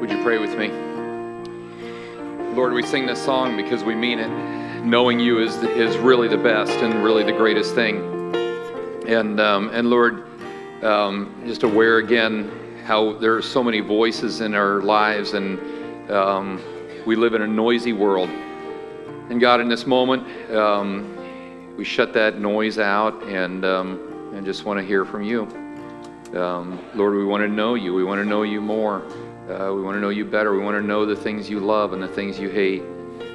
Would you pray with me? Lord, we sing this song because we mean it. Knowing you is, is really the best and really the greatest thing. And, um, and Lord, um, just aware again how there are so many voices in our lives and um, we live in a noisy world. And God, in this moment, um, we shut that noise out and, um, and just want to hear from you. Um, Lord, we want to know you. We want to know you more. Uh, we want to know you better. We want to know the things you love and the things you hate.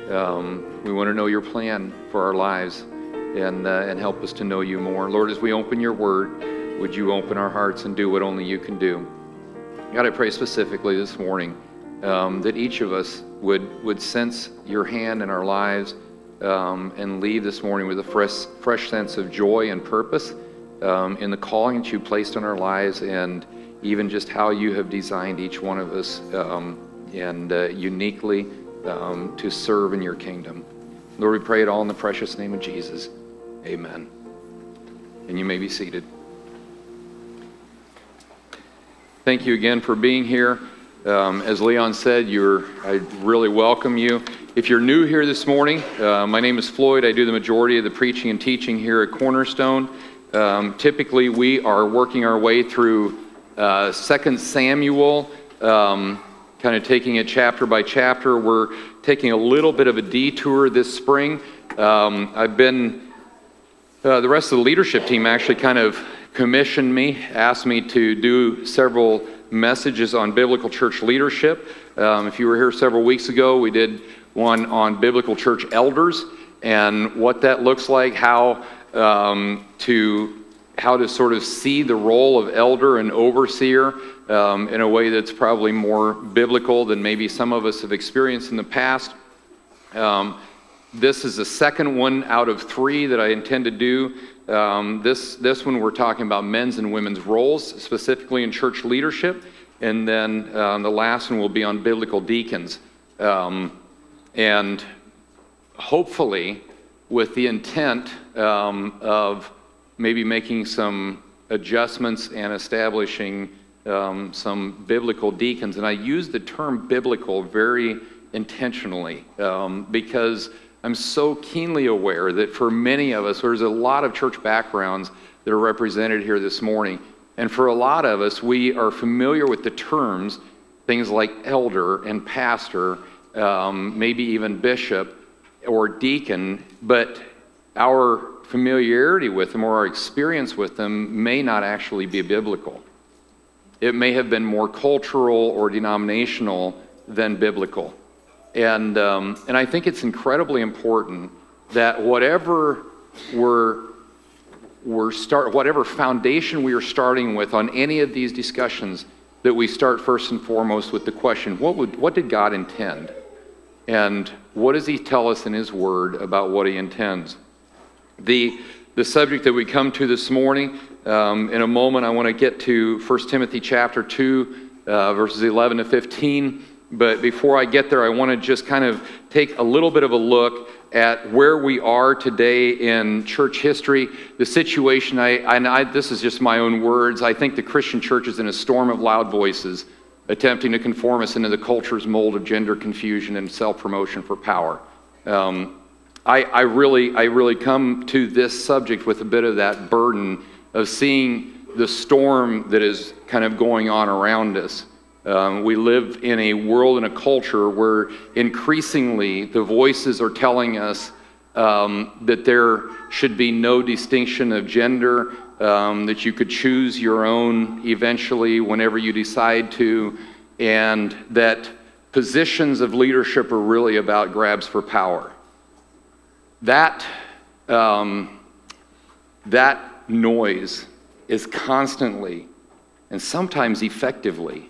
Um, we want to know your plan for our lives and, uh, and help us to know you more. Lord, as we open your word, would you open our hearts and do what only you can do? God, I pray specifically this morning um, that each of us would, would sense your hand in our lives um, and leave this morning with a fresh, fresh sense of joy and purpose um, in the calling that you placed on our lives and even just how you have designed each one of us um, and uh, uniquely um, to serve in your kingdom. Lord, we pray it all in the precious name of Jesus. Amen. And you may be seated. Thank you again for being here. Um, as Leon said, I really welcome you. If you're new here this morning, uh, my name is Floyd. I do the majority of the preaching and teaching here at Cornerstone. Um, typically, we are working our way through uh, 2 Samuel, um, kind of taking it chapter by chapter. We're taking a little bit of a detour this spring. Um, I've been, uh, the rest of the leadership team actually kind of commissioned me, asked me to do several messages on biblical church leadership. Um, if you were here several weeks ago, we did one on biblical church elders and what that looks like, how um, to how to sort of see the role of elder and overseer um, in a way that's probably more biblical than maybe some of us have experienced in the past. Um, this is the second one out of three that I intend to do. Um, this, this one, we're talking about men's and women's roles, specifically in church leadership. And then um, the last one will be on biblical deacons. Um, and hopefully, with the intent um, of maybe making some adjustments and establishing um, some biblical deacons. And I use the term biblical very intentionally um, because I'm so keenly aware that for many of us, there's a lot of church backgrounds that are represented here this morning. And for a lot of us, we are familiar with the terms, things like elder and pastor, um, maybe even bishop or deacon, but our familiarity with them or our experience with them may not actually be biblical. It may have been more cultural or denominational than biblical. And, um, and I think it's incredibly important that whatever we're, we're start, whatever foundation we are starting with on any of these discussions, that we start first and foremost with the question what, would, what did God intend? And what does He tell us in His Word about what He intends? The, the subject that we come to this morning, um, in a moment, I want to get to 1 Timothy chapter 2, uh, verses 11 to 15. But before I get there, I want to just kind of take a little bit of a look at where we are today in church history. The situation, I, and I, this is just my own words, I think the Christian church is in a storm of loud voices attempting to conform us into the culture's mold of gender confusion and self promotion for power. Um, I, I, really, I really come to this subject with a bit of that burden of seeing the storm that is kind of going on around us. Um, we live in a world and a culture where increasingly the voices are telling us um, that there should be no distinction of gender, um, that you could choose your own eventually whenever you decide to, and that positions of leadership are really about grabs for power that, um, that noise is constantly and sometimes effectively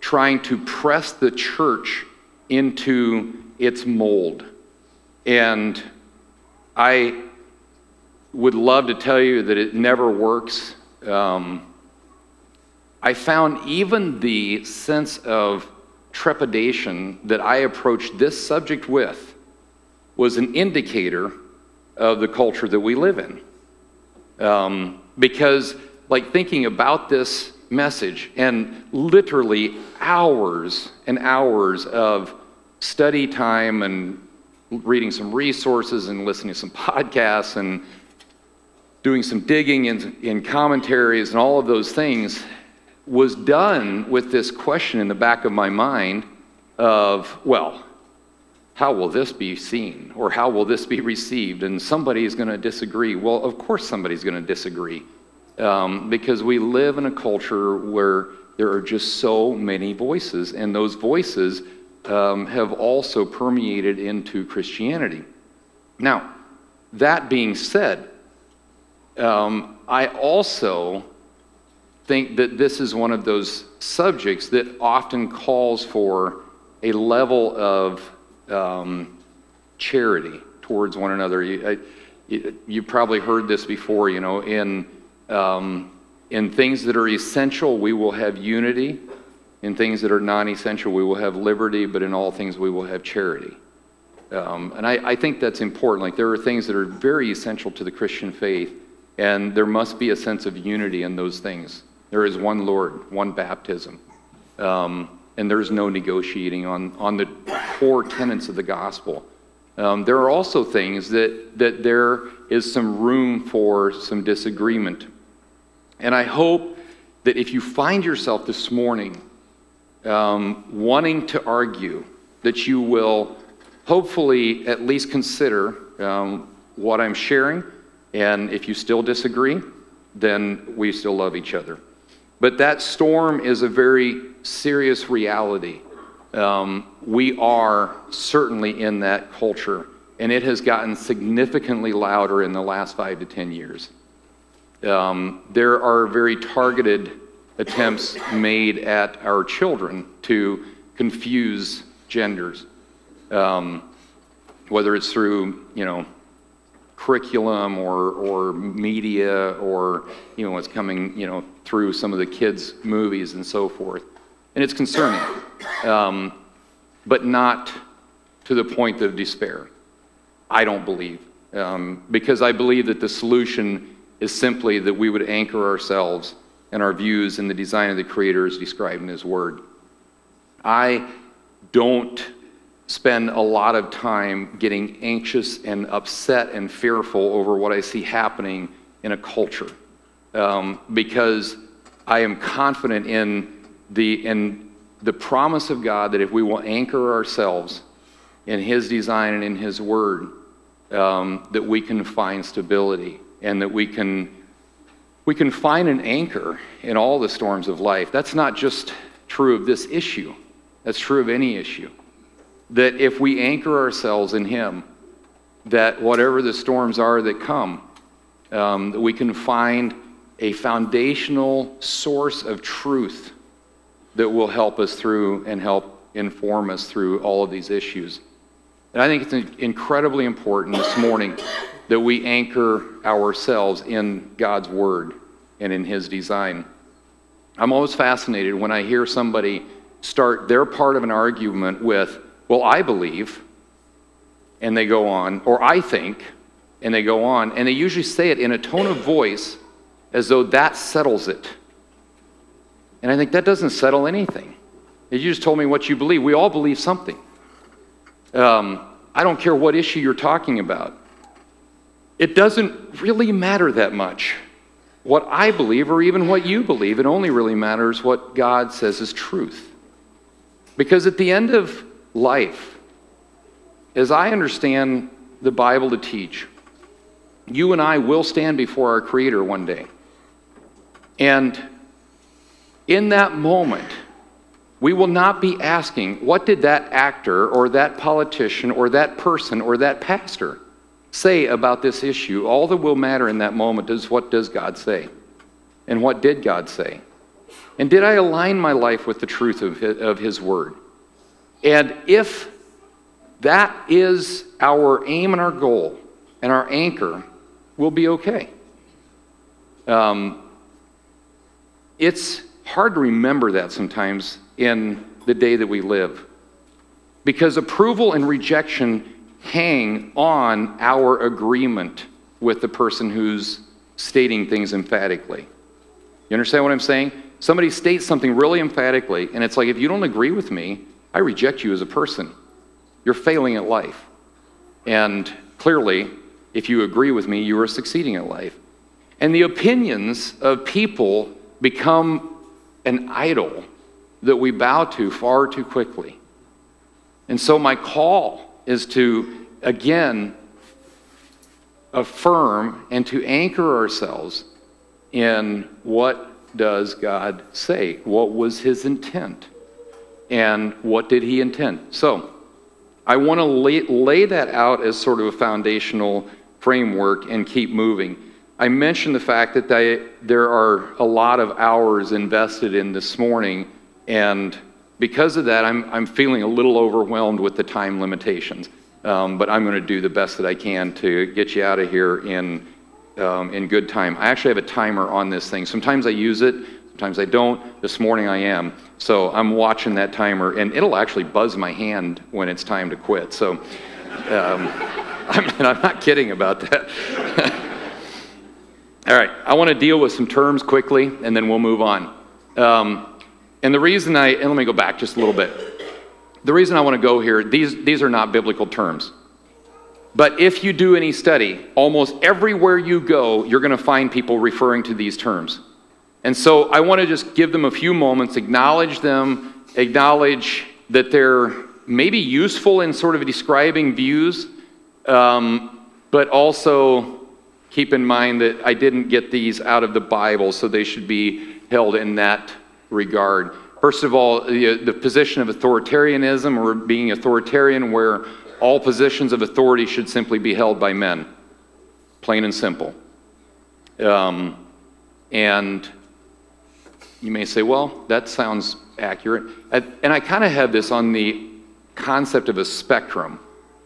trying to press the church into its mold. And I would love to tell you that it never works. Um, I found even the sense of trepidation that I approached this subject with was an indicator of the culture that we live in. Um, because, like, thinking about this message and literally hours and hours of study time and reading some resources and listening to some podcasts and doing some digging in, in commentaries and all of those things was done with this question in the back of my mind of, well, how will this be seen or how will this be received? And somebody is going to disagree. Well, of course, somebody's going to disagree um, because we live in a culture where there are just so many voices, and those voices um, have also permeated into Christianity. Now, that being said, um, I also think that this is one of those subjects that often calls for a level of um, charity towards one another. You, I, you, you, probably heard this before, you know, in, um, in things that are essential, we will have unity. In things that are non essential, we will have liberty, but in all things, we will have charity. Um, and I, I think that's important. Like, there are things that are very essential to the Christian faith, and there must be a sense of unity in those things. There is one Lord, one baptism. Um, and there's no negotiating on, on the core tenets of the gospel. Um, there are also things that, that there is some room for some disagreement. And I hope that if you find yourself this morning um, wanting to argue, that you will hopefully at least consider um, what I'm sharing. And if you still disagree, then we still love each other. But that storm is a very serious reality. Um, we are certainly in that culture, and it has gotten significantly louder in the last five to ten years. Um, there are very targeted attempts made at our children to confuse genders, um, whether it's through, you know, curriculum or, or media or you know what's coming you know through some of the kids movies and so forth and it's concerning um, but not to the point of despair i don't believe. Um, because i believe that the solution is simply that we would anchor ourselves and our views in the design of the creator as described in his word. I don't spend a lot of time getting anxious and upset and fearful over what I see happening in a culture um, because I am confident in the, in the promise of God that if we will anchor ourselves in His design and in His Word, um, that we can find stability and that we can, we can find an anchor in all the storms of life. That's not just true of this issue, that's true of any issue that if we anchor ourselves in Him, that whatever the storms are that come, um, that we can find a foundational source of truth that will help us through and help inform us through all of these issues. And I think it's incredibly important this morning that we anchor ourselves in God's Word and in His design. I'm always fascinated when I hear somebody start their part of an argument with, well, I believe, and they go on, or I think, and they go on, and they usually say it in a tone of voice as though that settles it. And I think that doesn't settle anything. You just told me what you believe. We all believe something. Um, I don't care what issue you're talking about. It doesn't really matter that much what I believe or even what you believe. It only really matters what God says is truth. Because at the end of life, as I understand the Bible to teach, you and I will stand before our Creator one day. And in that moment, we will not be asking, what did that actor or that politician or that person or that pastor say about this issue? All that will matter in that moment is what does God say? And what did God say? And did I align my life with the truth of his, of his word? And if that is our aim and our goal and our anchor, we'll be okay. Um, it's hard to remember that sometimes in the day that we live because approval and rejection hang on our agreement with the person who's stating things emphatically. You understand what I'm saying? somebody states something really emphatically, and it's like, if you don't agree with me, I reject you as a person. You're failing at life. And clearly, if you agree with me, you are succeeding at life. And the opinions of people become an idol that we bow to far too quickly. And so, my call is to, again, affirm and to anchor ourselves in what does God say? What was his intent? And what did he intend? So, I want to lay, lay that out as sort of a foundational framework and keep moving. I mentioned the fact that they, there are a lot of hours invested in this morning, and because of that, I'm, I'm feeling a little overwhelmed with the time limitations. Um, but I'm going to do the best that I can to get you out of here in, um, in good time. I actually have a timer on this thing. Sometimes I use it, sometimes I don't. This morning I am. So I'm watching that timer, and it'll actually buzz my hand when it's time to quit. So um, I'm, I'm not kidding about that. All right, I want to deal with some terms quickly, and then we'll move on. Um, and the reason I, and let me go back just a little bit. The reason I want to go here, these, these are not biblical terms. But if you do any study, almost everywhere you go, you're going to find people referring to these terms. And so I want to just give them a few moments, acknowledge them, acknowledge that they're maybe useful in sort of describing views, um, but also keep in mind that I didn't get these out of the Bible, so they should be held in that regard. First of all, the, the position of authoritarianism or being authoritarian, where all positions of authority should simply be held by men, plain and simple. Um, and you may say, well, that sounds accurate. And I kind of have this on the concept of a spectrum.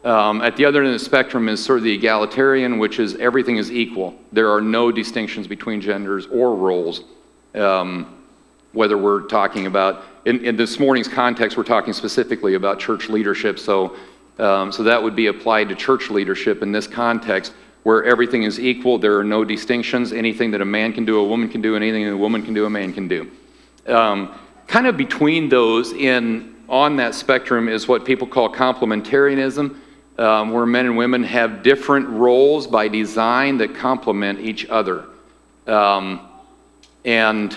Um, at the other end of the spectrum is sort of the egalitarian, which is everything is equal. There are no distinctions between genders or roles. Um, whether we're talking about, in, in, this morning's context, we're talking specifically about church leadership. So, um, so that would be applied to church leadership in this context where everything is equal. There are no distinctions. Anything that a man can do, a woman can do, anything that a woman can do, a man can do. Um, kind of between those, in on that spectrum, is what people call complementarianism, um, where men and women have different roles by design that complement each other. Um, and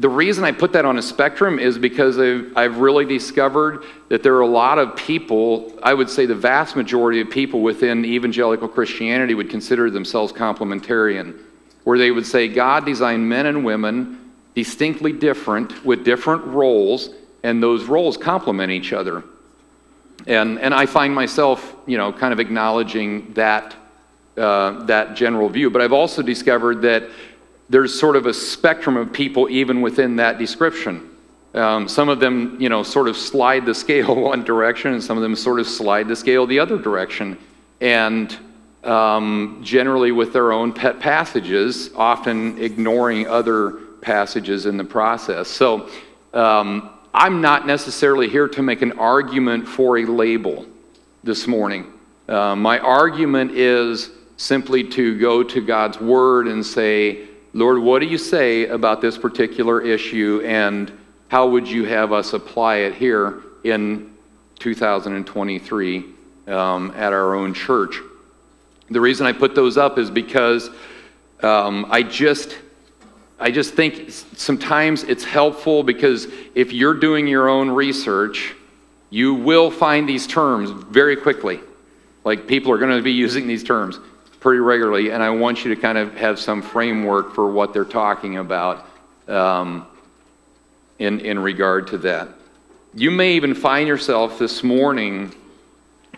the reason I put that on a spectrum is because I've, I've, really discovered that there are a lot of people, I would say the vast majority of people within evangelical Christianity would consider themselves complementarian, where they would say God designed men and women distinctly different with different roles, and those roles complement each other. And, and I find myself, you know, kind of acknowledging that, uh, that general view. But I've also discovered that there's sort of a spectrum of people even within that description. Um, some of them, you know, sort of slide the scale one direction, and some of them sort of slide the scale the other direction. And um, generally with their own pet passages, often ignoring other passages in the process. So um, I'm not necessarily here to make an argument for a label this morning. Uh, my argument is simply to go to God's Word and say, Lord, what do you say about this particular issue, and how would you have us apply it here in 2023 um, at our own church? The reason I put those up is because um, I just I just think sometimes it's helpful because if you're doing your own research, you will find these terms very quickly. Like people are going to be using these terms pretty regularly, and I want you to kind of have some framework for what they're talking about um, in, in regard to that. You may even find yourself this morning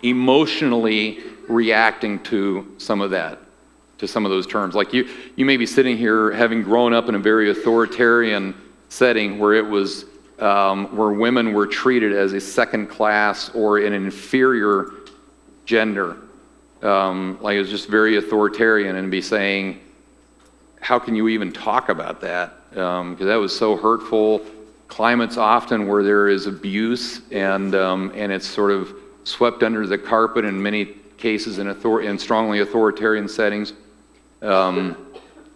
emotionally reacting to some of that, to some of those terms. Like you, you may be sitting here having grown up in a very authoritarian setting where it was um, where women were treated as a second class or an inferior gender um, like it was just very authoritarian and be saying, how can you even talk about that? Because um, that was so hurtful. Climates often where there is abuse and, um, and it's sort of swept under the carpet in many cases in, author- in strongly authoritarian settings. Um,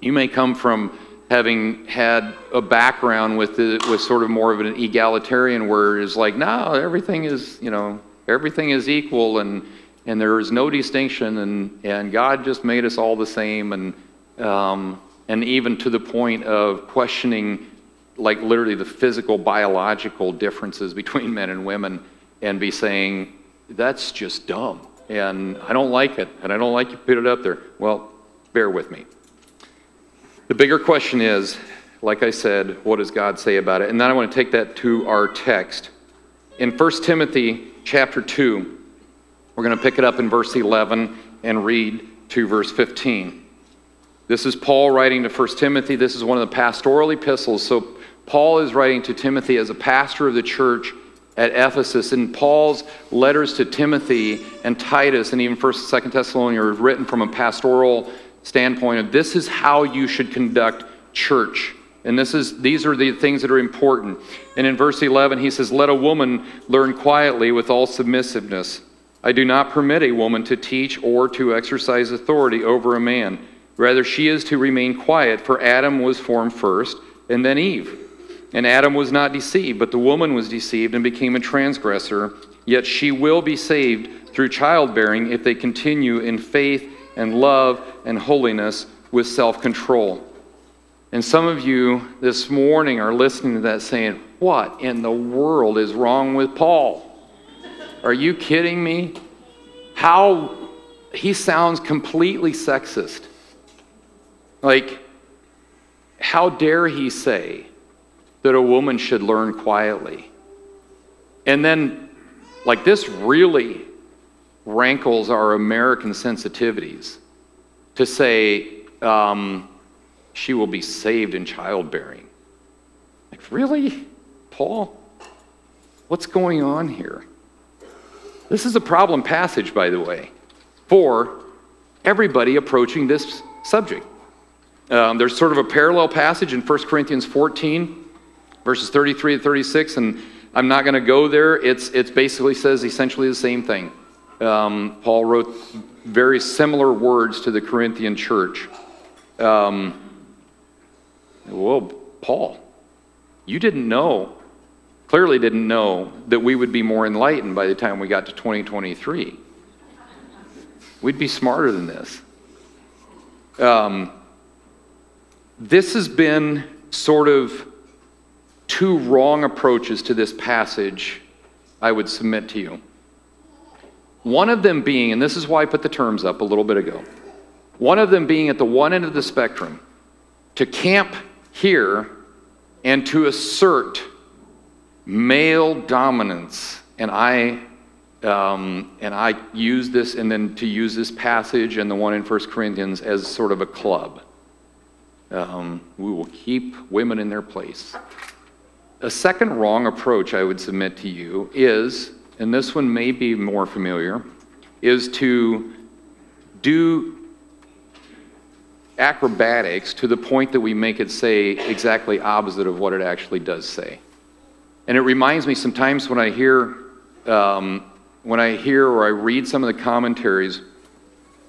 you may come from having had a background with the, with sort of more of an egalitarian where it's like, no, everything is, you know, everything is equal and and there is no distinction and and God just made us all the same and um, and even to the point of questioning like literally the physical biological differences between men and women and be saying that's just dumb and I don't like it and I don't like you put it up there. Well, bear with me. The bigger question is, like I said, what does God say about it? And then I want to take that to our text. In 1 Timothy chapter 2, we're going to pick it up in verse 11 and read to verse 15. This is Paul writing to 1 Timothy. This is one of the pastoral epistles. So Paul is writing to Timothy as a pastor of the church at Ephesus. And Paul's letters to Timothy and Titus and even 1st and 2nd Thessalonians are written from a pastoral standpoint of this is how you should conduct church. And this is, these are the things that are important. And in verse 11, he says, Let a woman learn quietly with all submissiveness. I do not permit a woman to teach or to exercise authority over a man. Rather, she is to remain quiet, for Adam was formed first, and then Eve. And Adam was not deceived, but the woman was deceived and became a transgressor. Yet she will be saved through childbearing if they continue in faith and love and holiness with self control. And some of you this morning are listening to that saying, What in the world is wrong with Paul? Are you kidding me? How he sounds completely sexist. Like, how dare he say that a woman should learn quietly? And then, like, this really rankles our American sensitivities to say um, she will be saved in childbearing. Like, really? Paul? What's going on here? This is a problem passage, by the way, for everybody approaching this subject. Um, there's sort of a parallel passage in 1 Corinthians 14, verses 33 to 36, and I'm not going to go there. It's, it basically says essentially the same thing. Um, Paul wrote very similar words to the Corinthian church. Um, well, Paul, you didn't know, clearly didn't know, that we would be more enlightened by the time we got to 2023. We'd be smarter than this. Um, this has been sort of two wrong approaches to this passage, I would submit to you. One of them being, and this is why I put the terms up a little bit ago, one of them being at the one end of the spectrum, to camp here and to assert male dominance. And I, um, and I use this, and then to use this passage and the one in 1 Corinthians as sort of a club. Um, we will keep women in their place. A second wrong approach I would submit to you is and this one may be more familiar, is to do acrobatics to the point that we make it say exactly opposite of what it actually does say. And it reminds me sometimes when I hear, um, when I hear or I read some of the commentaries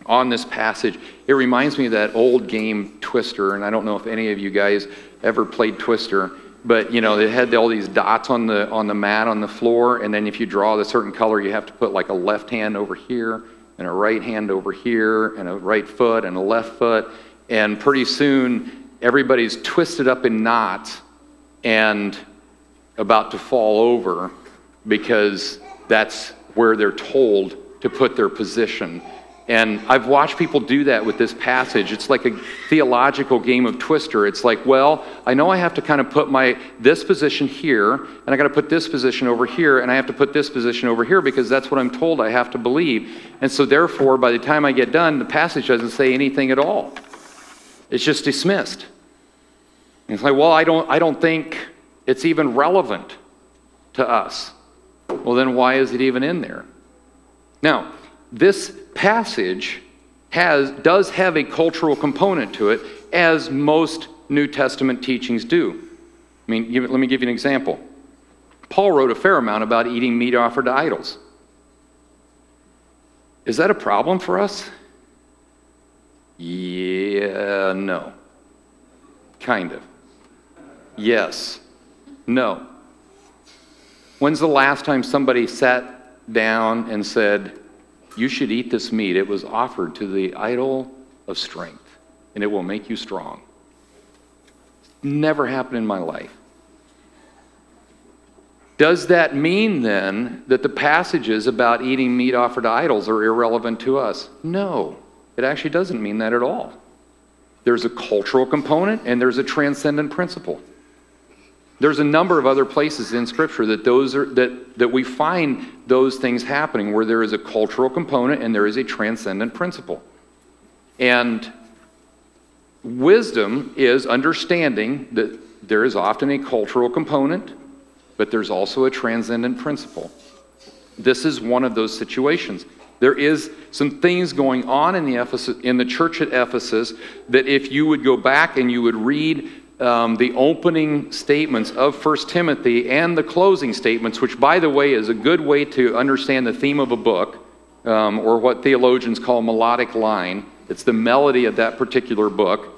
on this passage, it reminds me of that old game Twister. And I don't know if any of you guys ever played Twister but you know they had all these dots on the on the mat on the floor and then if you draw the certain color you have to put like a left hand over here and a right hand over here and a right foot and a left foot. And pretty soon everybody's twisted up in knots and about to fall over because that's where they're told to put their position and I've watched people do that with this passage. It's like a theological game of twister. It's like, well, I know I have to kind of put my this position here, and I got to put this position over here, and I have to put this position over here because that's what I'm told I have to believe. And so therefore, by the time I get done, the passage doesn't say anything at all. It's just dismissed. And it's like, well, I don't I don't think it's even relevant to us. Well, then why is it even in there? Now, this passage has, does have a cultural component to it, as most New Testament teachings do. I mean, give, let me give you an example. Paul wrote a fair amount about eating meat offered to idols. Is that a problem for us? Yeah, no. Kind of. Yes. No. When's the last time somebody sat down and said, You should eat this meat? It was offered to the idol of strength, and it will make you strong. Never happened in my life. Does that mean then that the passages about eating meat offered to idols are irrelevant to us? No, it actually doesn't mean that at all. There's a cultural component and there's a transcendent principle. There's a number of other places in Scripture that, those are, that, that we find those things happening where there is a cultural component and there is a transcendent principle. And wisdom is understanding that there is often a cultural component, but there's also a transcendent principle. This is one of those situations. There is some things going on in the, Ephesus, in the church at Ephesus that if you would go back and you would read um, the opening statements of 1 Timothy and the closing statements, which, by the way, is a good way to understand the theme of a book, um, or what theologians call melodic line. It's the melody of that particular book,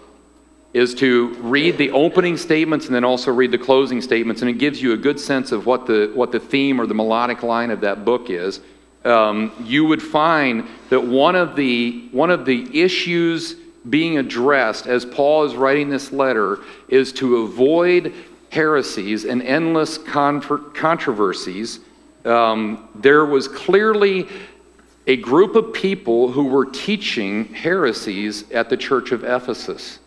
is to read the opening statements and then also read the closing statements, and it gives you a good sense of what the, what the theme or the melodic line of that book is. Um, you would find that one of the, one of the issues being addressed as Paul is writing this letter is to avoid heresies and endless controversies. Um, there was clearly a group of people who were teaching heresies at the church of Ephesus.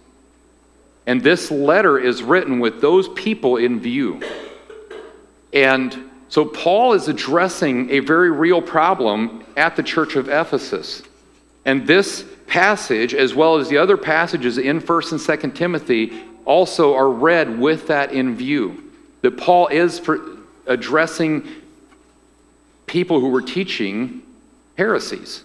And this letter is written with those people in view. And so Paul is addressing a very real problem at the church of Ephesus. And this passage, as well as the other passages in 1st and 2nd Timothy, also are read with that in view. That Paul is addressing people who were teaching heresies.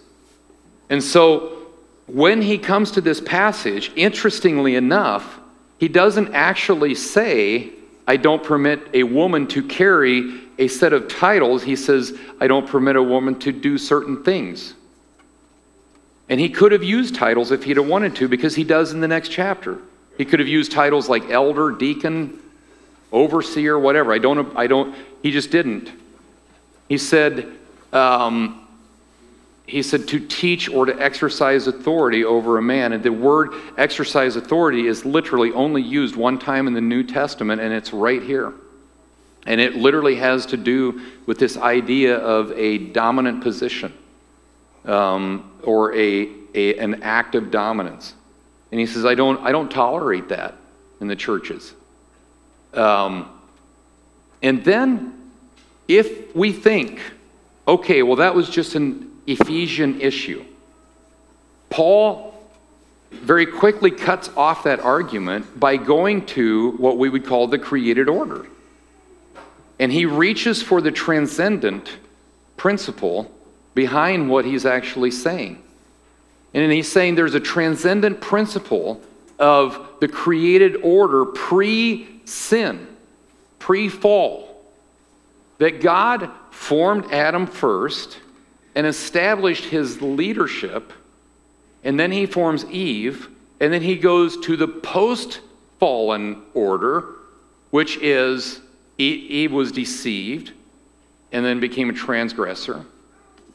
And so when he comes to this passage, interestingly enough, he doesn't actually say, I don't permit a woman to carry a set of titles. He says, I don't permit a woman to do certain things. And he could have used titles if he'd have wanted to, because he does in the next chapter. He could have used titles like elder, deacon, overseer, whatever. I don't, I don't, he just didn't. He said, um, he said to teach or to exercise authority over a man. And the word exercise authority is literally only used one time in the New Testament, and it's right here. And it literally has to do with this idea of a dominant position um, or a, a, an act of dominance. And he says, I don't, I don't tolerate that in the churches. Um, and then, if we think, okay, well, that was just an Ephesian issue, Paul very quickly cuts off that argument by going to what we would call the created order. And he reaches for the transcendent principle behind what he's actually saying. And he's saying there's a transcendent principle of the created order pre sin, pre fall, that God formed Adam first and established his leadership, and then he forms Eve, and then he goes to the post fallen order, which is Eve was deceived and then became a transgressor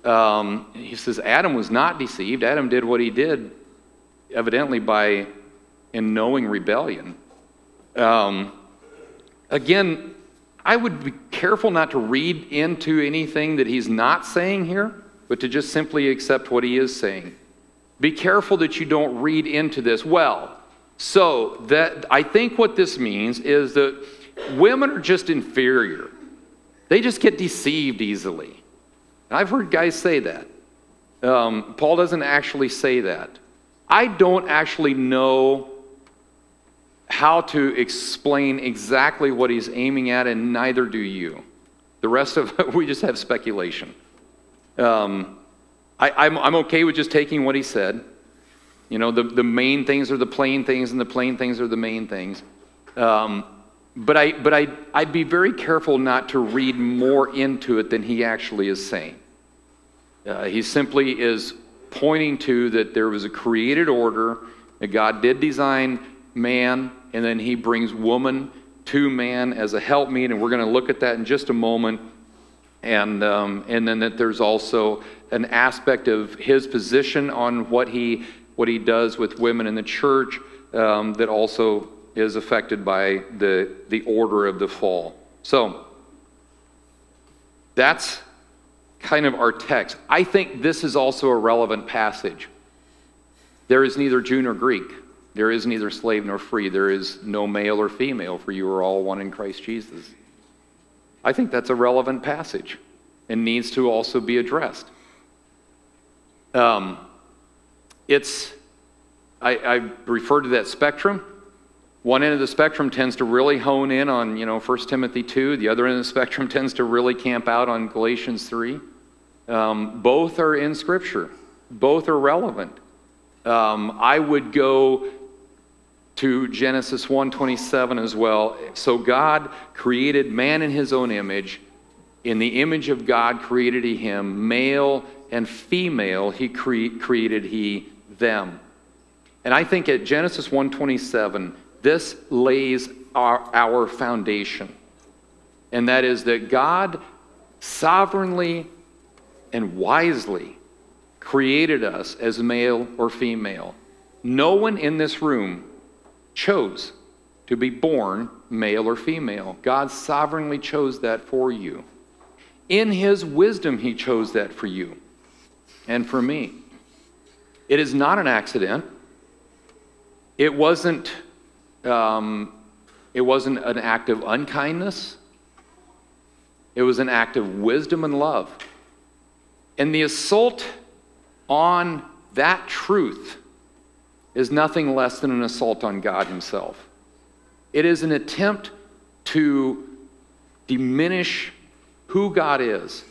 um, he says Adam was not deceived. Adam did what he did, evidently by in knowing rebellion. Um, again, I would be careful not to read into anything that he's not saying here, but to just simply accept what he is saying. Be careful that you don't read into this. Well, so that I think what this means is that women are just inferior. They just get deceived easily. I've heard guys say that. Um, Paul doesn't actually say that. I don't actually know how to explain exactly what he's aiming at, and neither do you. The rest of it, we just have speculation. Um, I, am I'm, I'm okay with just taking what he said. You know, the, the main things are the plain things, and the plain things are the main things. Um, but I, but I, I'd be very careful not to read more into it than he actually is saying. Uh, he simply is pointing to that there was a created order, that God did design man, and then he brings woman to man as a helpmeet, and we're going to look at that in just a moment. And, um, and then that there's also an aspect of his position on what he, what he does with women in the church um, that also is affected by the, the order of the fall. So, that's kind of our text. I think this is also a relevant passage. There is neither Jew nor Greek. There is neither slave nor free. There is no male or female, for you are all one in Christ Jesus. I think that's a relevant passage and needs to also be addressed. Um, it's, I, I refer to that spectrum. One end of the spectrum tends to really hone in on, you know, 1 Timothy 2. The other end of the spectrum tends to really camp out on Galatians 3. Um, both are in Scripture. Both are relevant. Um, I would go to Genesis 1:27 as well. So God created man in his own image. In the image of God created he him, male and female he cre- created he them. And I think at Genesis 1:27 this lays our, our foundation. And that is that God sovereignly and wisely created us as male or female. No one in this room chose to be born male or female. God sovereignly chose that for you. In His wisdom, He chose that for you and for me. It is not an accident. It wasn't, um, it wasn't an act of unkindness. It was an act of wisdom and love. And the assault on that truth is nothing less than an assault on God Himself. It is an attempt to diminish who God is.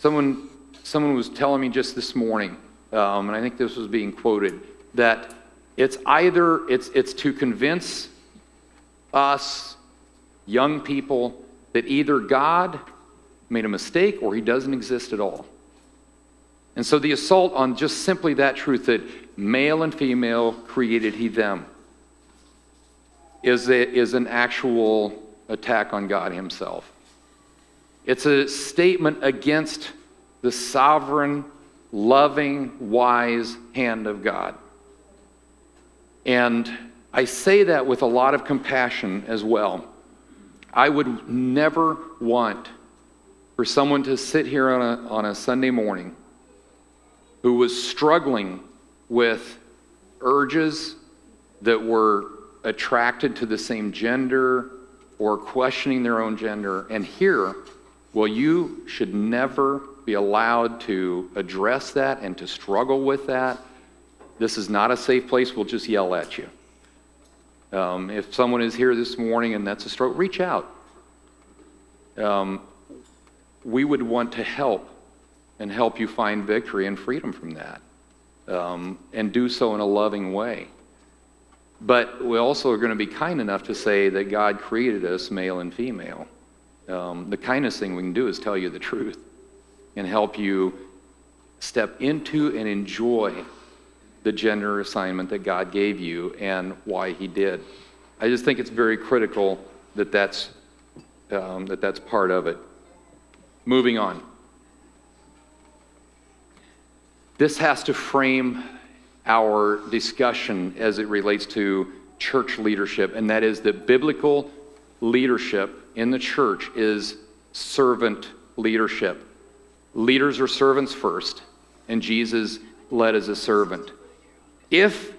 Someone, someone was telling me just this morning, um, and I think this was being quoted, that it's either it's, it's to convince us young people that either God made a mistake or he doesn't exist at all. And so the assault on just simply that truth that male and female created he them is, a, is an actual attack on God himself. It's a statement against the sovereign, loving, wise hand of God. And I say that with a lot of compassion as well. I would never want for someone to sit here on a, on a Sunday morning who was struggling with urges that were attracted to the same gender or questioning their own gender. And here, well, you should never be allowed to address that and to struggle with that. This is not a safe place. We'll just yell at you. Um, if someone is here this morning and that's a stroke, reach out. Um, we would want to help and help you find victory and freedom from that. Um, and do so in a loving way. But we also are going to be kind enough to say that God created us male and female. Um, the kindest thing we can do is tell you the truth and help you step into and enjoy the gender assignment that God gave you and why He did. I just think it's very critical that that's, um, that that's part of it. Moving on. This has to frame our discussion as it relates to church leadership, and that is that biblical leadership in the church is servant leadership. Leaders are servants first, and Jesus led as a servant. If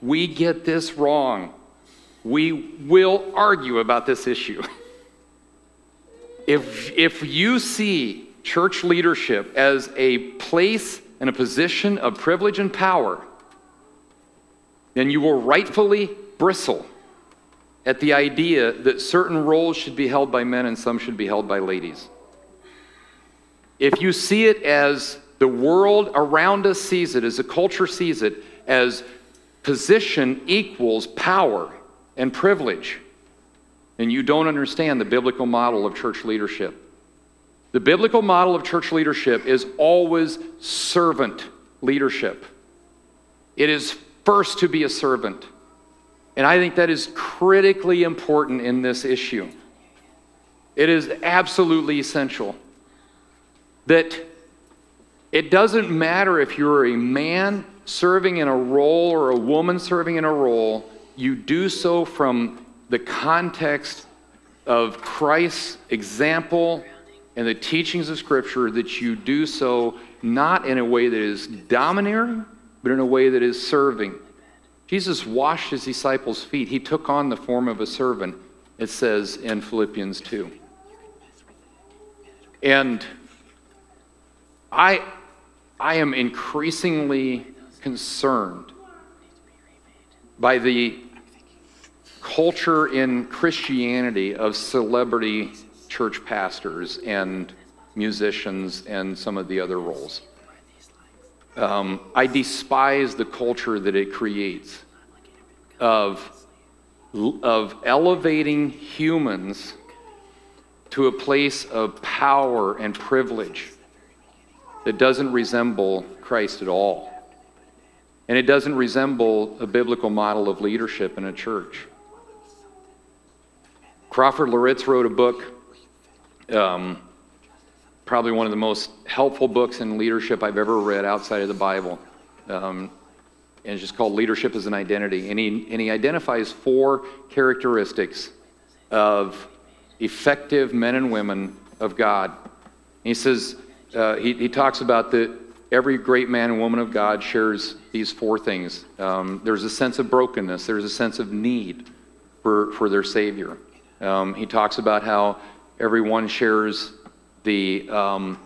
we get this wrong, we will argue about this issue. If, if you see church leadership as a place in a position of privilege and power, then you will rightfully bristle at the idea that certain roles should be held by men and some should be held by ladies. If you see it as the world around us sees it, as the culture sees it, as position equals power and privilege, and you don't understand the biblical model of church leadership. The biblical model of church leadership is always servant leadership. It is first to be a servant. And I think that is critically important in this issue. It is absolutely essential that it doesn't matter if you're a man serving in a role or a woman serving in a role, you do so from the context of Christ's example and the teachings of Scripture, that you do so not in a way that is domineering, but in a way that is serving. Jesus washed his disciples' feet. He took on the form of a servant, it says in Philippians 2. And I, I am increasingly concerned by the culture in Christianity of celebrity church pastors and musicians and some of the other roles. Um, I despise the culture that it creates of, of elevating humans to a place of power and privilege that doesn't resemble Christ at all. And it doesn't resemble a biblical model of leadership in a church. Crawford Loritts wrote a book, um, probably one of the most helpful books in leadership I've ever read outside of the Bible. Um, and it's just called Leadership as an Identity. And he, and he identifies four characteristics of effective men and women of God. And he says, uh, he, he talks about that every great man and woman of God shares these four things. Um, there's a sense of brokenness, there's a sense of need for, for their Savior. Um, he talks about how everyone shares the, um,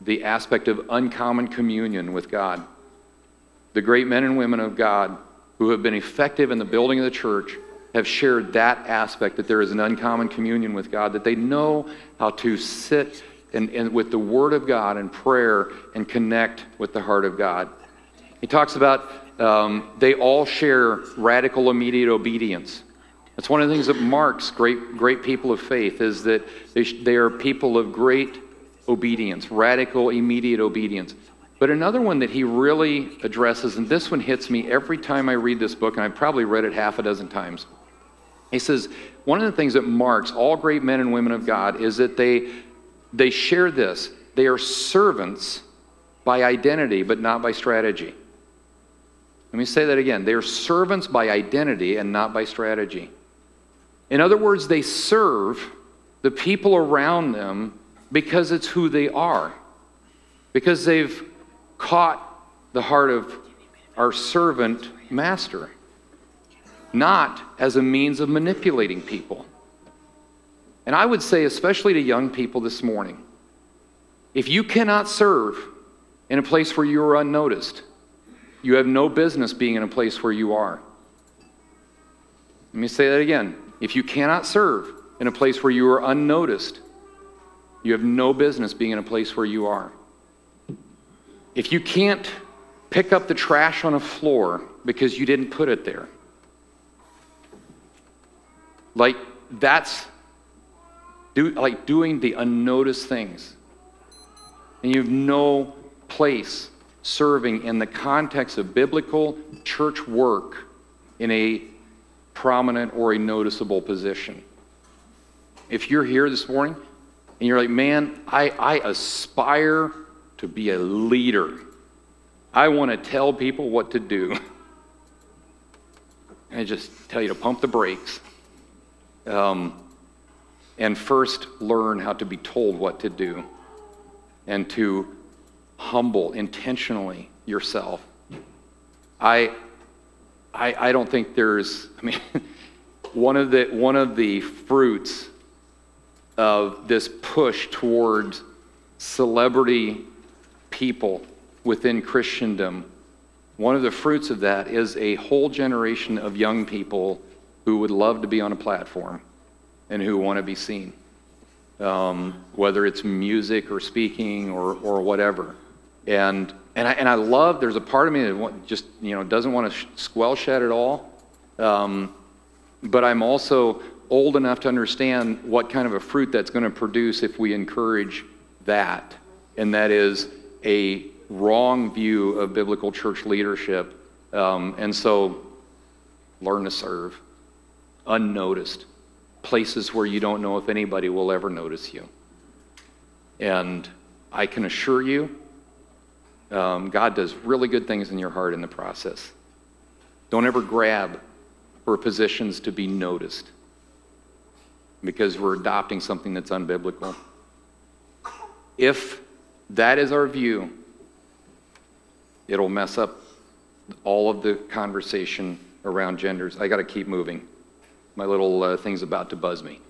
the aspect of uncommon communion with God. The great men and women of God who have been effective in the building of the church have shared that aspect that there is an uncommon communion with God, that they know how to sit and, and with the Word of God and prayer and connect with the heart of God. He talks about um, they all share radical immediate obedience. That's one of the things that marks great, great people of faith is that they, they are people of great obedience, radical immediate obedience. But another one that he really addresses, and this one hits me every time I read this book, and I've probably read it half a dozen times. He says, one of the things that marks all great men and women of God is that they, they share this. They are servants by identity, but not by strategy. Let me say that again. They are servants by identity and not by strategy. In other words, they serve the people around them because it's who they are, because they've caught the heart of our servant master not as a means of manipulating people. And I would say, especially to young people this morning, if you cannot serve in a place where you are unnoticed, you have no business being in a place where you are. Let me say that again. If you cannot serve in a place where you are unnoticed, you have no business being in a place where you are. If you can't pick up the trash on a floor because you didn't put it there, like, that's do, like doing the unnoticed things. And you have no place serving in the context of biblical church work in a prominent or a noticeable position. If you're here this morning and you're like, man, I, I aspire to be a leader, I want to tell people what to do. I just tell you to pump the brakes um, and first learn how to be told what to do and to humble intentionally yourself. I, I, I don't think there's, I mean, one of the, one of the fruits of this push towards celebrity people within Christendom, one of the fruits of that is a whole generation of young people who would love to be on a platform and who want to be seen, um, whether it's music or speaking or, or whatever. And, and, I, and I love, there's a part of me that just, you know, doesn't want to squelch that at all. Um, but I'm also old enough to understand what kind of a fruit that's going to produce if we encourage that. And that is a wrong view of biblical church leadership. Um, and so learn to serve unnoticed, places where you don't know if anybody will ever notice you. And I can assure you, um, God does really good things in your heart in the process. Don't ever grab for positions to be noticed because we're adopting something that's unbiblical. If that is our view, it'll mess up all of the conversation around genders. I got to keep moving. My little uh, thing's about to buzz me.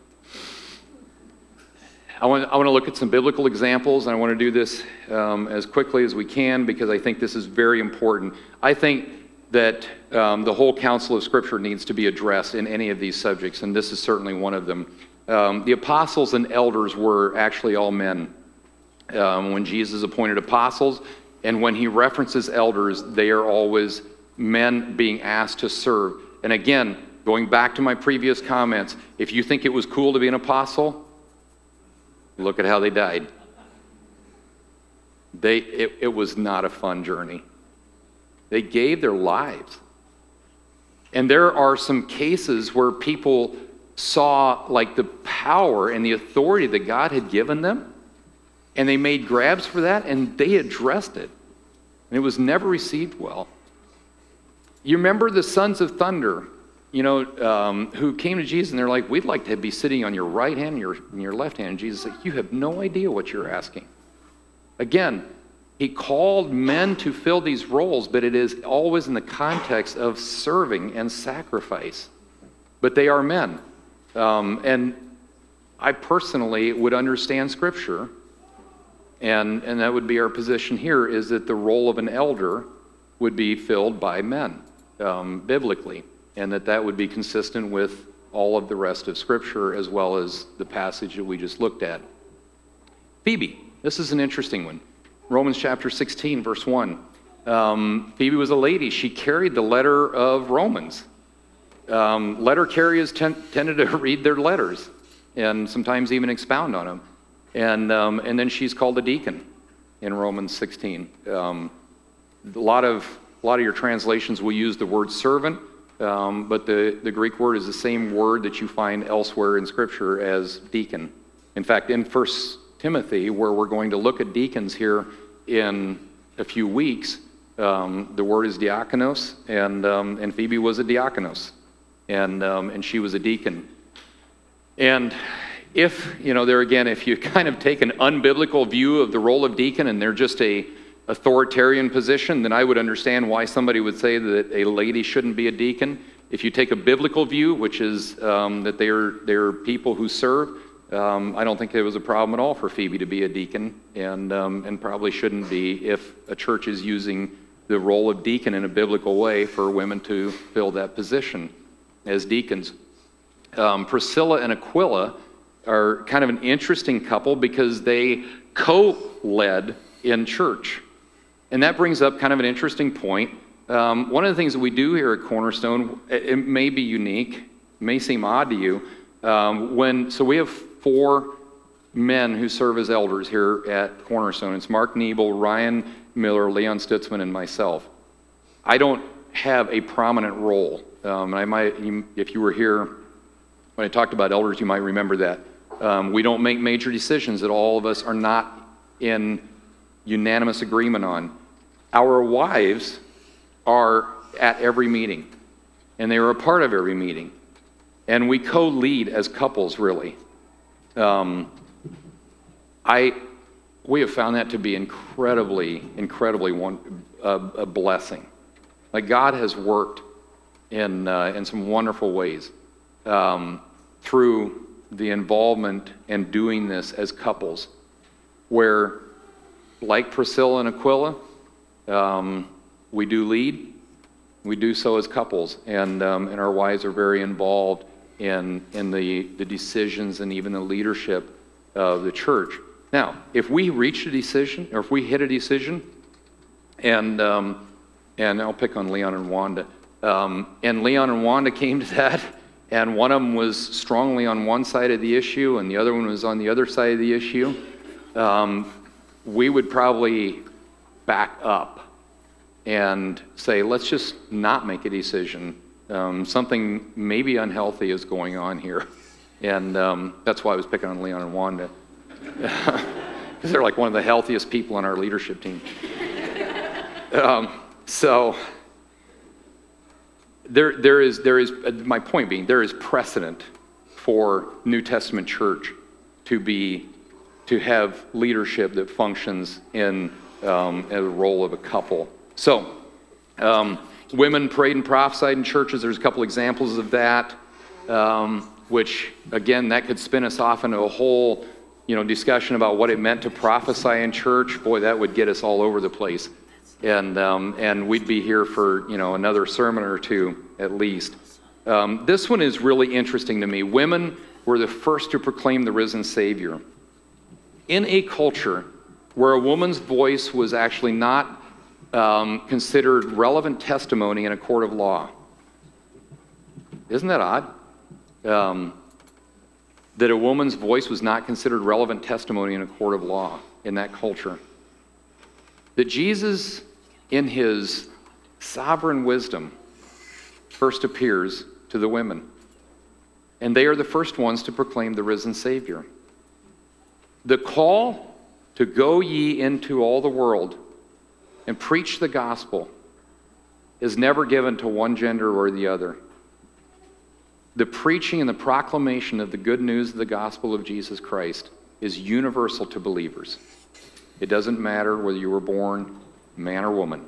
I want, I want to look at some biblical examples, and I want to do this um, as quickly as we can because I think this is very important. I think that um, the whole counsel of Scripture needs to be addressed in any of these subjects, and this is certainly one of them. Um, the apostles and elders were actually all men. Um, when Jesus appointed apostles, and when he references elders, they are always men being asked to serve. And again, going back to my previous comments, if you think it was cool to be an apostle, look at how they died. They, it, it was not a fun journey. They gave their lives. And there are some cases where people saw like the power and the authority that God had given them, and they made grabs for that, and they addressed it. And it was never received well. You remember the sons of thunder, you know, um, who came to Jesus and they're like, We'd like to be sitting on your right hand and your, and your left hand. And Jesus said, You have no idea what you're asking. Again, he called men to fill these roles, but it is always in the context of serving and sacrifice. But they are men. Um, and I personally would understand Scripture, and, and that would be our position here, is that the role of an elder would be filled by men um, biblically, and that that would be consistent with all of the rest of Scripture as well as the passage that we just looked at. Phoebe, this is an interesting one. Romans chapter 16, verse 1. Um, Phoebe was a lady. She carried the letter of Romans. Um, letter carriers ten, tended to read their letters and sometimes even expound on them. And, um, and then she's called a deacon in Romans 16. Um, a lot of a lot of your translations will use the word servant, um, but the, the Greek word is the same word that you find elsewhere in Scripture as deacon. In fact, in 1 Timothy, where we're going to look at deacons here in a few weeks, um, the word is diakonos, and, um, and Phoebe was a diakonos, and, um, and she was a deacon. And if, you know, there again, if you kind of take an unbiblical view of the role of deacon and they're just a authoritarian position, then I would understand why somebody would say that a lady shouldn't be a deacon. If you take a biblical view, which is um, that they're, they're people who serve, um, I don't think there was a problem at all for Phoebe to be a deacon, and, um, and probably shouldn't be if a church is using the role of deacon in a biblical way for women to fill that position as deacons. Um, Priscilla and Aquila are kind of an interesting couple because they co led in church. And that brings up kind of an interesting point. Um, one of the things that we do here at Cornerstone, it, it may be unique, may seem odd to you. Um, when so we have four men who serve as elders here at Cornerstone. It's Mark Niebel, Ryan Miller, Leon Stutzman, and myself. I don't have a prominent role. Um, and I might, if you were here when I talked about elders, you might remember that. Um, we don't make major decisions that all of us are not in unanimous agreement on. Our wives are at every meeting, and they are a part of every meeting. And we co lead as couples, really. Um, I, we have found that to be incredibly, incredibly one, a, a blessing. Like God has worked in, uh, in some wonderful ways um, through the involvement and doing this as couples, where, like Priscilla and Aquila, um, we do lead. We do so as couples, and, um, and our wives are very involved in, in the, the decisions and even the leadership of the church. Now, if we reach a decision, or if we hit a decision, and, um, and I'll pick on Leon and Wanda, um, and Leon and Wanda came to that, and one of them was strongly on one side of the issue, and the other one was on the other side of the issue, um, we would probably back up and say, let's just not make a decision Um, something maybe unhealthy is going on here. And um, that's why I was picking on Leon and Wanda. Because they're like one of the healthiest people on our leadership team. Um, so, there, there is, there is, my point being, there is precedent for New Testament church to be, to have leadership that functions in um, a role of a couple. So, um, women prayed and prophesied in churches. There's a couple examples of that, um, which again, that could spin us off into a whole, you know, discussion about what it meant to prophesy in church. Boy, that would get us all over the place and, um, and we'd be here for you know, another sermon or two at least. Um, this one is really interesting to me. Women were the first to proclaim the risen Savior. In a culture where a woman's voice was actually not um, considered relevant testimony in a court of law. Isn't that odd? Um, that a woman's voice was not considered relevant testimony in a court of law in that culture. That Jesus in his sovereign wisdom, first appears to the women. And they are the first ones to proclaim the risen Savior. The call to go ye into all the world and preach the gospel is never given to one gender or the other. The preaching and the proclamation of the good news of the gospel of Jesus Christ is universal to believers. It doesn't matter whether you were born man or woman.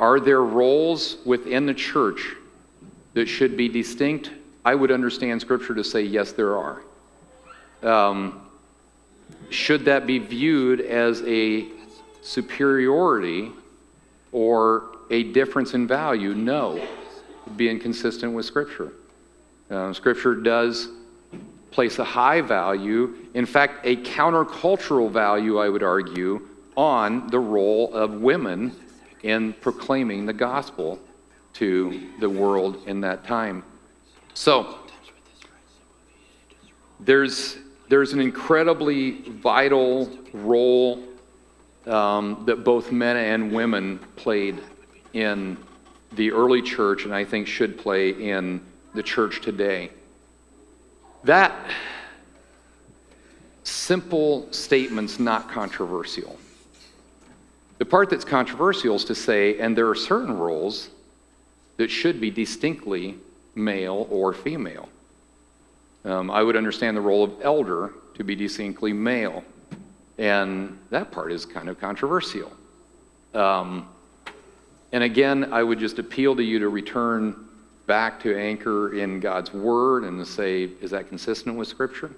Are there roles within the church that should be distinct? I would understand Scripture to say, yes, there are. Um, should that be viewed as a superiority or a difference in value? No. be inconsistent with Scripture. Uh, scripture does place a high value, in fact, a countercultural value, I would argue, on the role of women in proclaiming the gospel to the world in that time. So, there's, there's an incredibly vital role um, that both men and women played in the early church, and I think should play in the church today. That simple statement's not controversial. The part that's controversial is to say, and there are certain roles that should be distinctly male or female. Um, I would understand the role of elder to be distinctly male, and that part is kind of controversial. Um, and again, I would just appeal to you to return back to anchor in God's Word and to say, is that consistent with Scripture?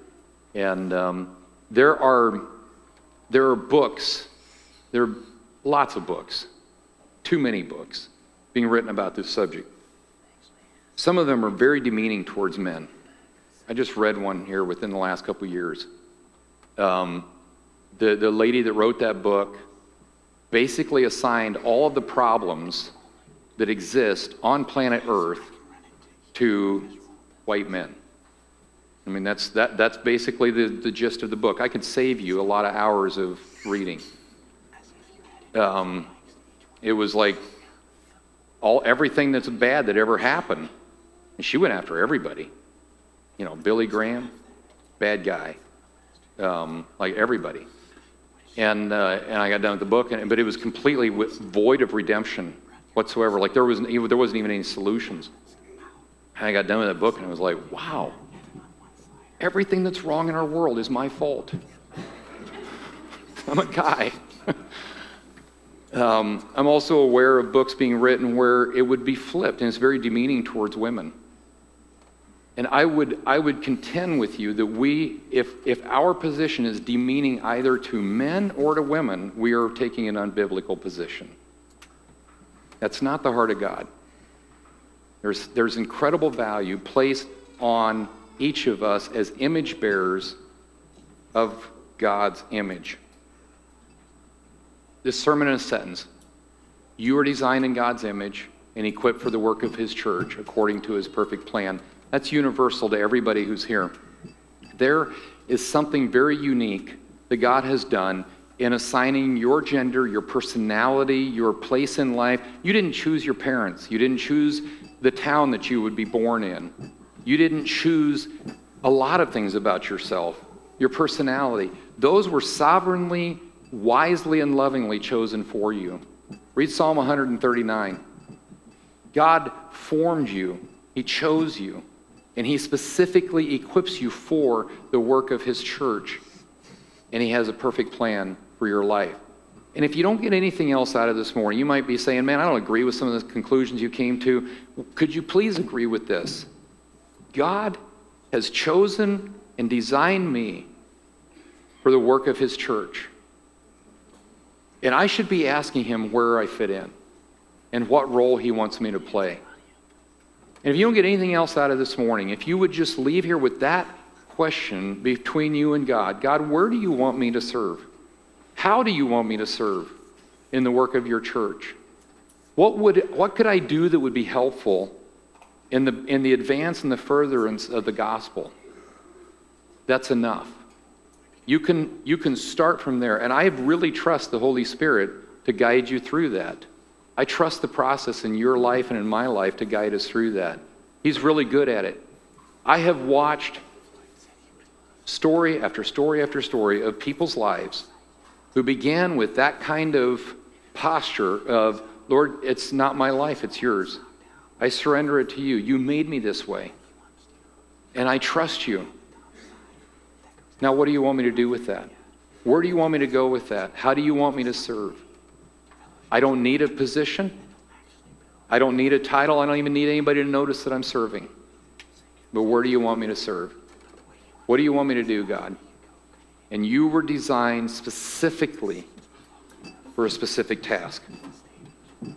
And um, there are there are books, there are Lots of books, too many books being written about this subject. Some of them are very demeaning towards men. I just read one here within the last couple years. Um, the, the lady that wrote that book basically assigned all of the problems that exist on planet Earth to white men. I mean, that's, that, that's basically the, the gist of the book. I could save you a lot of hours of reading um, it was like all everything that's bad that ever happened. And she went after everybody. You know, Billy Graham, bad guy, um, like everybody. And uh, and I got done with the book, and, but it was completely void of redemption whatsoever. Like there wasn't even, there wasn't even any solutions. And I got done with the book, and I was like, wow, everything that's wrong in our world is my fault. I'm a guy. Um, I'm also aware of books being written where it would be flipped, and it's very demeaning towards women. And I would, I would contend with you that we, if, if our position is demeaning either to men or to women, we are taking an unbiblical position. That's not the heart of God. There's, there's incredible value placed on each of us as image bearers of God's image. This sermon in a sentence. You are designed in God's image and equipped for the work of His church according to His perfect plan. That's universal to everybody who's here. There is something very unique that God has done in assigning your gender, your personality, your place in life. You didn't choose your parents. You didn't choose the town that you would be born in. You didn't choose a lot of things about yourself, your personality. Those were sovereignly, wisely, and lovingly chosen for you. Read Psalm 139. God formed you, He chose you, and He specifically equips you for the work of His church. And He has a perfect plan for your life. And if you don't get anything else out of this morning, you might be saying, Man, I don't agree with some of the conclusions you came to. Could you please agree with this? God has chosen and designed me for the work of His church. And I should be asking Him where I fit in and what role He wants me to play. And if you don't get anything else out of this morning, if you would just leave here with that question between you and God God, where do you want me to serve? How do you want me to serve in the work of your church? What, would, what could I do that would be helpful in the, in the advance and the furtherance of the gospel? That's enough. You can, you can start from there. And I really trust the Holy Spirit to guide you through that. I trust the process in your life and in my life to guide us through that. He's really good at it. I have watched story after story after story of people's lives who began with that kind of posture of, Lord, it's not my life, it's yours. I surrender it to you. You made me this way. And I trust you. Now, what do you want me to do with that? Where do you want me to go with that? How do you want me to serve? I don't need a position. I don't need a title. I don't even need anybody to notice that I'm serving. But where do you want me to serve? What do you want me to do, God? And you were designed specifically for a specific task. A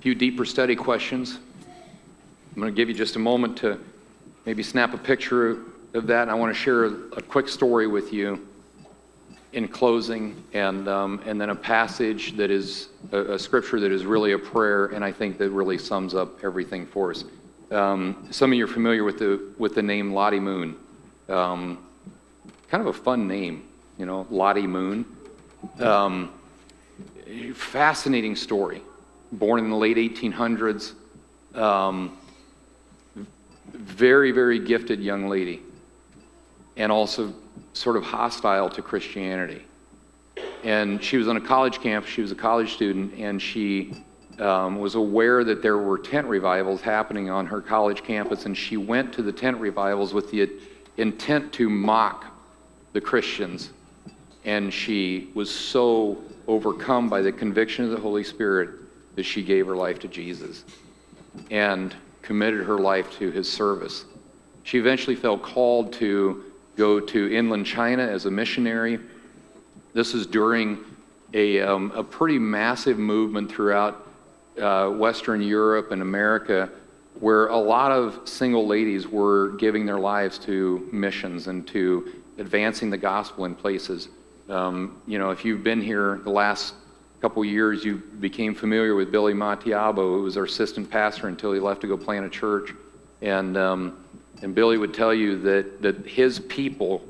few deeper study questions. I'm going to give you just a moment to maybe snap a picture of that. And I want to share a quick story with you in closing, and, um, and then a passage that is a, a, scripture that is really a prayer, and I think that really sums up everything for us. Um, some of you are familiar with the, with the name Lottie Moon. Um, kind of a fun name, you know, Lottie Moon. Um, fascinating story. Born in the late 1800s. Um, very, very gifted young lady. And also sort of hostile to Christianity. And she was on a college campus, she was a college student, and she um, was aware that there were tent revivals happening on her college campus, and she went to the tent revivals with the intent to mock the Christians. And she was so overcome by the conviction of the Holy Spirit that she gave her life to Jesus and committed her life to his service. She eventually felt called to go to inland China as a missionary. This is during a, um, a pretty massive movement throughout uh, Western Europe and America where a lot of single ladies were giving their lives to missions and to advancing the gospel in places. Um, you know, if you've been here the last couple years, you became familiar with Billy Matiabo, who was our assistant pastor until he left to go plant a church. And, um, and Billy would tell you that, that his people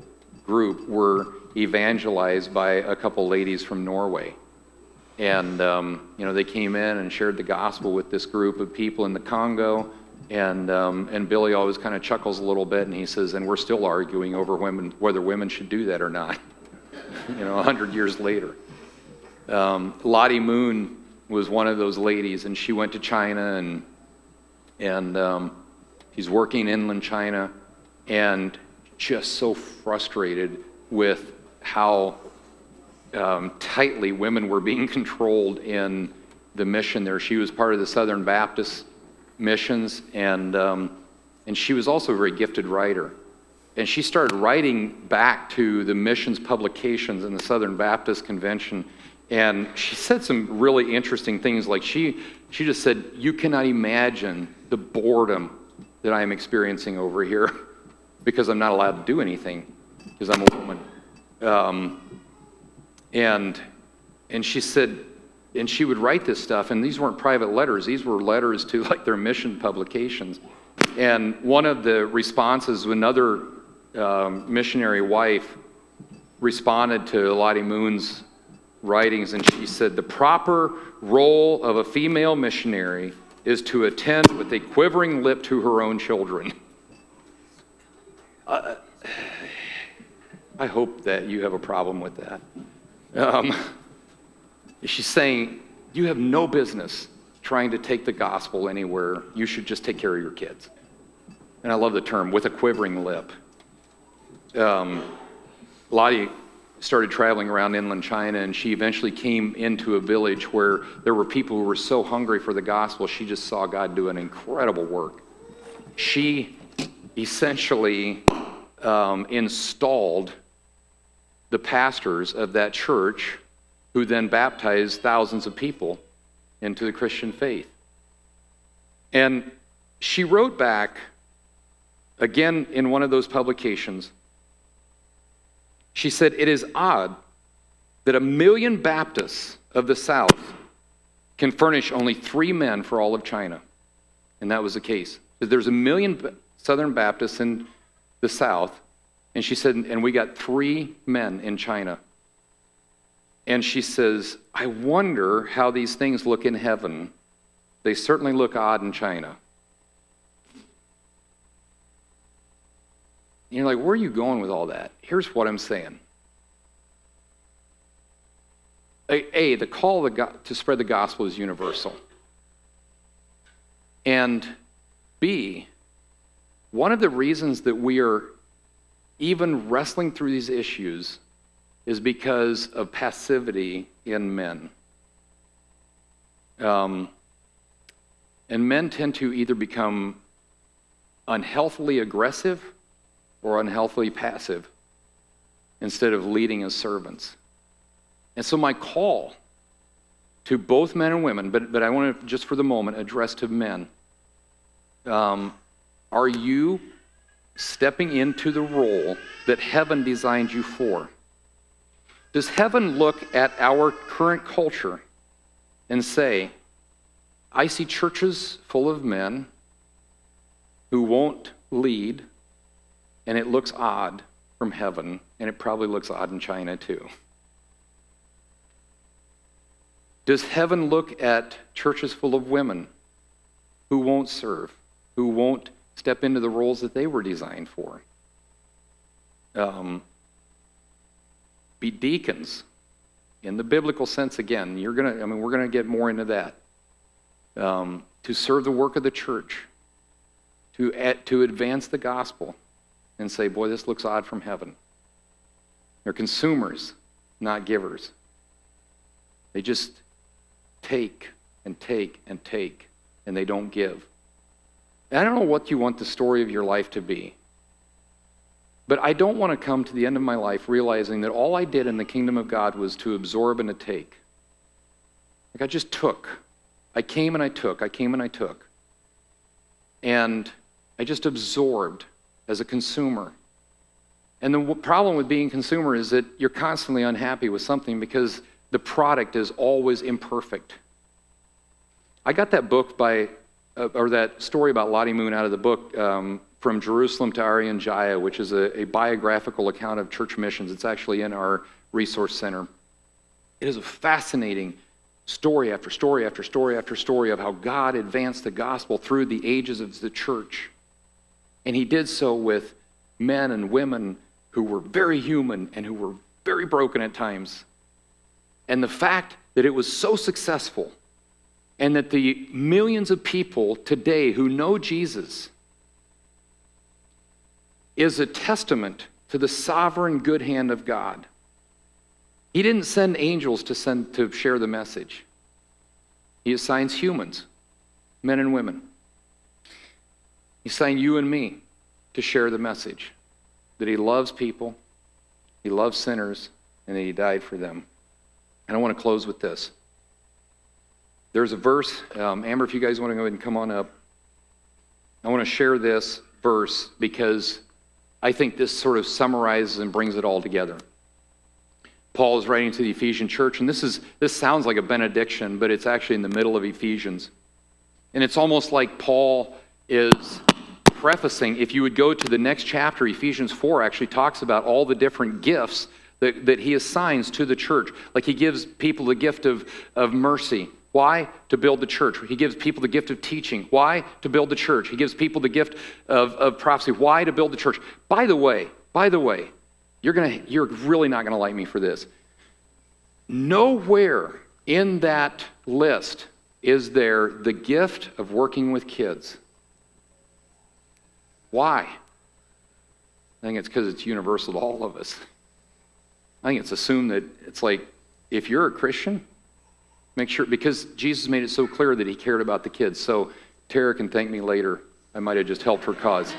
group were evangelized by a couple ladies from Norway. And, um, you know, they came in and shared the gospel with this group of people in the Congo. And, um, and Billy always kind of chuckles a little bit and he says, and we're still arguing over women, whether women should do that or not, you know, 100 years later. Um, Lottie Moon was one of those ladies, and she went to China and, and she's working inland China and just so frustrated with how um, tightly women were being controlled in the mission there. She was part of the Southern Baptist missions, and, um, and she was also a very gifted writer. And she started writing back to the missions publications in the Southern Baptist Convention. And she said some really interesting things. Like she, she just said, You cannot imagine the boredom that I am experiencing over here because I'm not allowed to do anything because I'm a woman. Um, and, and she said, and she would write this stuff, and these weren't private letters, these were letters to like their mission publications. And one of the responses, another um, missionary wife responded to Lottie Moon's writings, and she said, The proper role of a female missionary is to attend with a quivering lip to her own children. Uh, I hope that you have a problem with that. Um, she's saying, You have no business trying to take the gospel anywhere. You should just take care of your kids. And I love the term, with a quivering lip. Um, Lottie started traveling around inland China, and she eventually came into a village where there were people who were so hungry for the gospel, she just saw God do an incredible work. She essentially um, installed the pastors of that church, who then baptized thousands of people into the Christian faith. And she wrote back, again in one of those publications, she said, It is odd that a million Baptists of the South can furnish only three men for all of China. And that was the case. There's a million Southern Baptists in the South, and she said, and we got three men in China. And she says, I wonder how these things look in heaven. They certainly look odd in China. You're like, where are you going with all that? Here's what I'm saying. A, a the call to spread the gospel is universal. And B, one of the reasons that we are even wrestling through these issues is because of passivity in men. Um, and men tend to either become unhealthily aggressive or unhealthily passive instead of leading as servants. And so, my call to both men and women, but, but I want to just for the moment address to men um, are you stepping into the role that heaven designed you for? Does heaven look at our current culture and say, I see churches full of men who won't lead and it looks odd from heaven, and it probably looks odd in China too. Does heaven look at churches full of women who won't serve, who won't step into the roles that they were designed for? Um, be deacons in the biblical sense again. You're gonna, I mean, we're gonna get more into that. Um, to serve the work of the church, to, to advance the gospel and say, boy, this looks odd from heaven. They're consumers, not givers. They just take and take and take, and they don't give. And I don't know what you want the story of your life to be. But I don't want to come to the end of my life realizing that all I did in the kingdom of God was to absorb and to take. Like I just took. I came and I took. I came and I took. And I just absorbed as a consumer. And the problem with being consumer is that you're constantly unhappy with something because the product is always imperfect. I got that book by, uh, or that story about Lottie Moon out of the book um, From Jerusalem to Irian Jaya, which is a, a biographical account of church missions. It's actually in our resource center. It is a fascinating story after story after story after story of how God advanced the gospel through the ages of the church. And he did so with men and women who were very human and who were very broken at times. And the fact that it was so successful and that the millions of people today who know Jesus is a testament to the sovereign good hand of God. He didn't send angels to send to share the message. He assigns humans, men and women. He's saying you and me to share the message that He loves people, He loves sinners, and that He died for them. And I want to close with this. There's a verse, um, Amber, if you guys want to go ahead and come on up. I want to share this verse because I think this sort of summarizes and brings it all together. Paul is writing to the Ephesian church, and this is this sounds like a benediction, but it's actually in the middle of Ephesians. And it's almost like Paul is prefacing, if you would go to the next chapter, Ephesians 4 actually talks about all the different gifts that, that he assigns to the church. Like he gives people the gift of, of mercy. Why? To build the church. He gives people the gift of teaching. Why? To build the church. He gives people the gift of, of prophecy. Why? To build the church. By the way, by the way, you're, gonna, you're really not going to like me for this. Nowhere in that list is there the gift of working with kids. Why? I think it's because it's universal to all of us. I think it's assumed that it's like if you're a Christian, make sure, because Jesus made it so clear that he cared about the kids. So Tara can thank me later. I might have just helped her cause.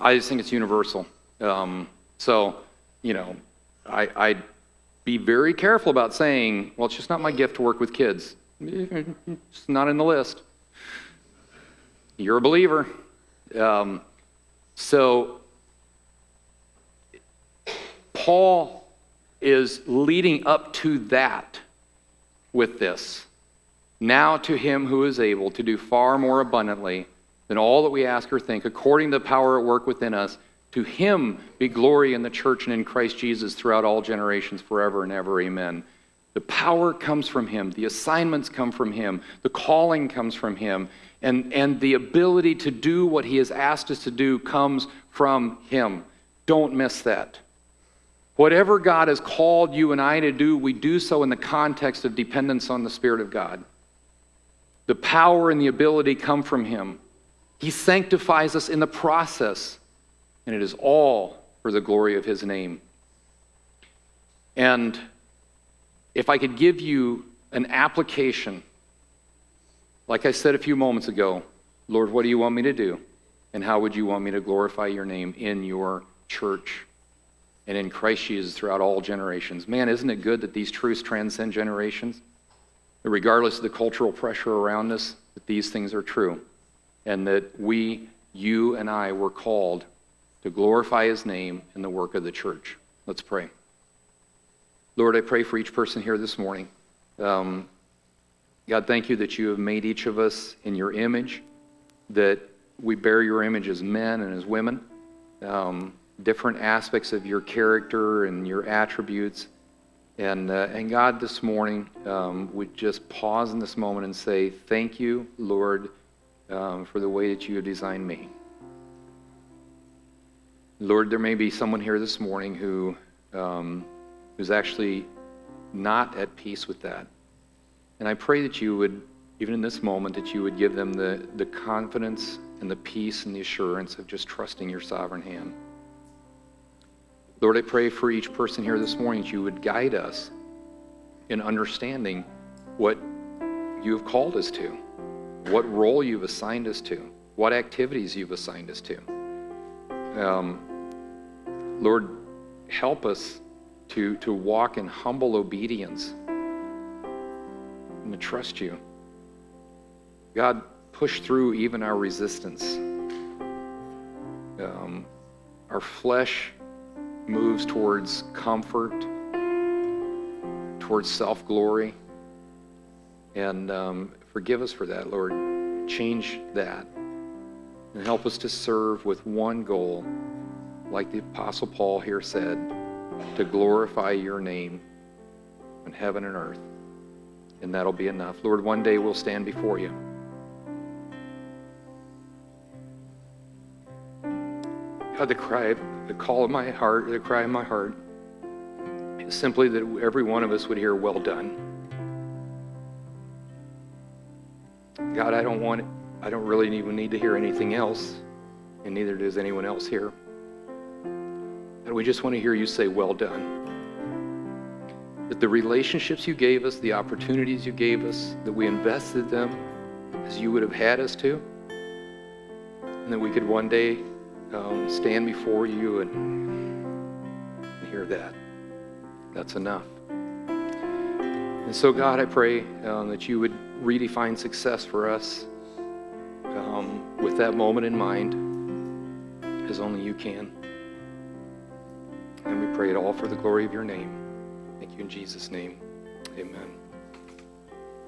I just think it's universal. Um, so, you know, I, I'd be very careful about saying, well, it's just not my gift to work with kids. It's not in the list. You're a believer. Um, so, Paul is leading up to that with this. Now to him who is able to do far more abundantly than all that we ask or think, according to the power at work within us, to him be glory in the church and in Christ Jesus throughout all generations, forever and ever. Amen. The power comes from him, the assignments come from him, the calling comes from him, and, and the ability to do what he has asked us to do comes from him. Don't miss that. Whatever God has called you and I to do, we do so in the context of dependence on the Spirit of God. The power and the ability come from Him. He sanctifies us in the process, and it is all for the glory of His name. And if I could give you an application, like I said a few moments ago, Lord, what do you want me to do? And how would you want me to glorify your name in your church? and in Christ Jesus throughout all generations. Man, isn't it good that these truths transcend generations? That regardless of the cultural pressure around us, that these things are true. And that we, you and I, were called to glorify his name in the work of the church. Let's pray. Lord, I pray for each person here this morning. Um, God, thank you that you have made each of us in your image, that we bear your image as men and as women. Um, different aspects of your character and your attributes. And, uh, and God, this morning, um, would just pause in this moment and say, Thank you, Lord, um, for the way that you have designed me. Lord, there may be someone here this morning who um, who's actually not at peace with that. And I pray that you would, even in this moment, that you would give them the, the confidence and the peace and the assurance of just trusting your sovereign hand. Lord, I pray for each person here this morning that you would guide us in understanding what you have called us to, what role you've assigned us to, what activities you've assigned us to. Um, Lord, help us to, to walk in humble obedience and to trust you. God, push through even our resistance. Um, our flesh moves towards comfort, towards self glory. And um, forgive us for that, Lord. Change that. And help us to serve with one goal, like the Apostle Paul here said, to glorify your name in heaven and earth. And that'll be enough. Lord, one day we'll stand before you. God, the cry, the call of my heart, the cry of my heart is simply that every one of us would hear, well done. God, I don't want, I don't really even need to hear anything else, and neither does anyone else here. And we just want to hear you say, well done. That the relationships you gave us, the opportunities you gave us, that we invested them as you would have had us to, and that we could one day um, stand before you and, and hear that. That's enough. And so, God, I pray um, that you would redefine success for us um, with that moment in mind, as only you can. And we pray it all for the glory of your name. Thank you in Jesus' name. Amen.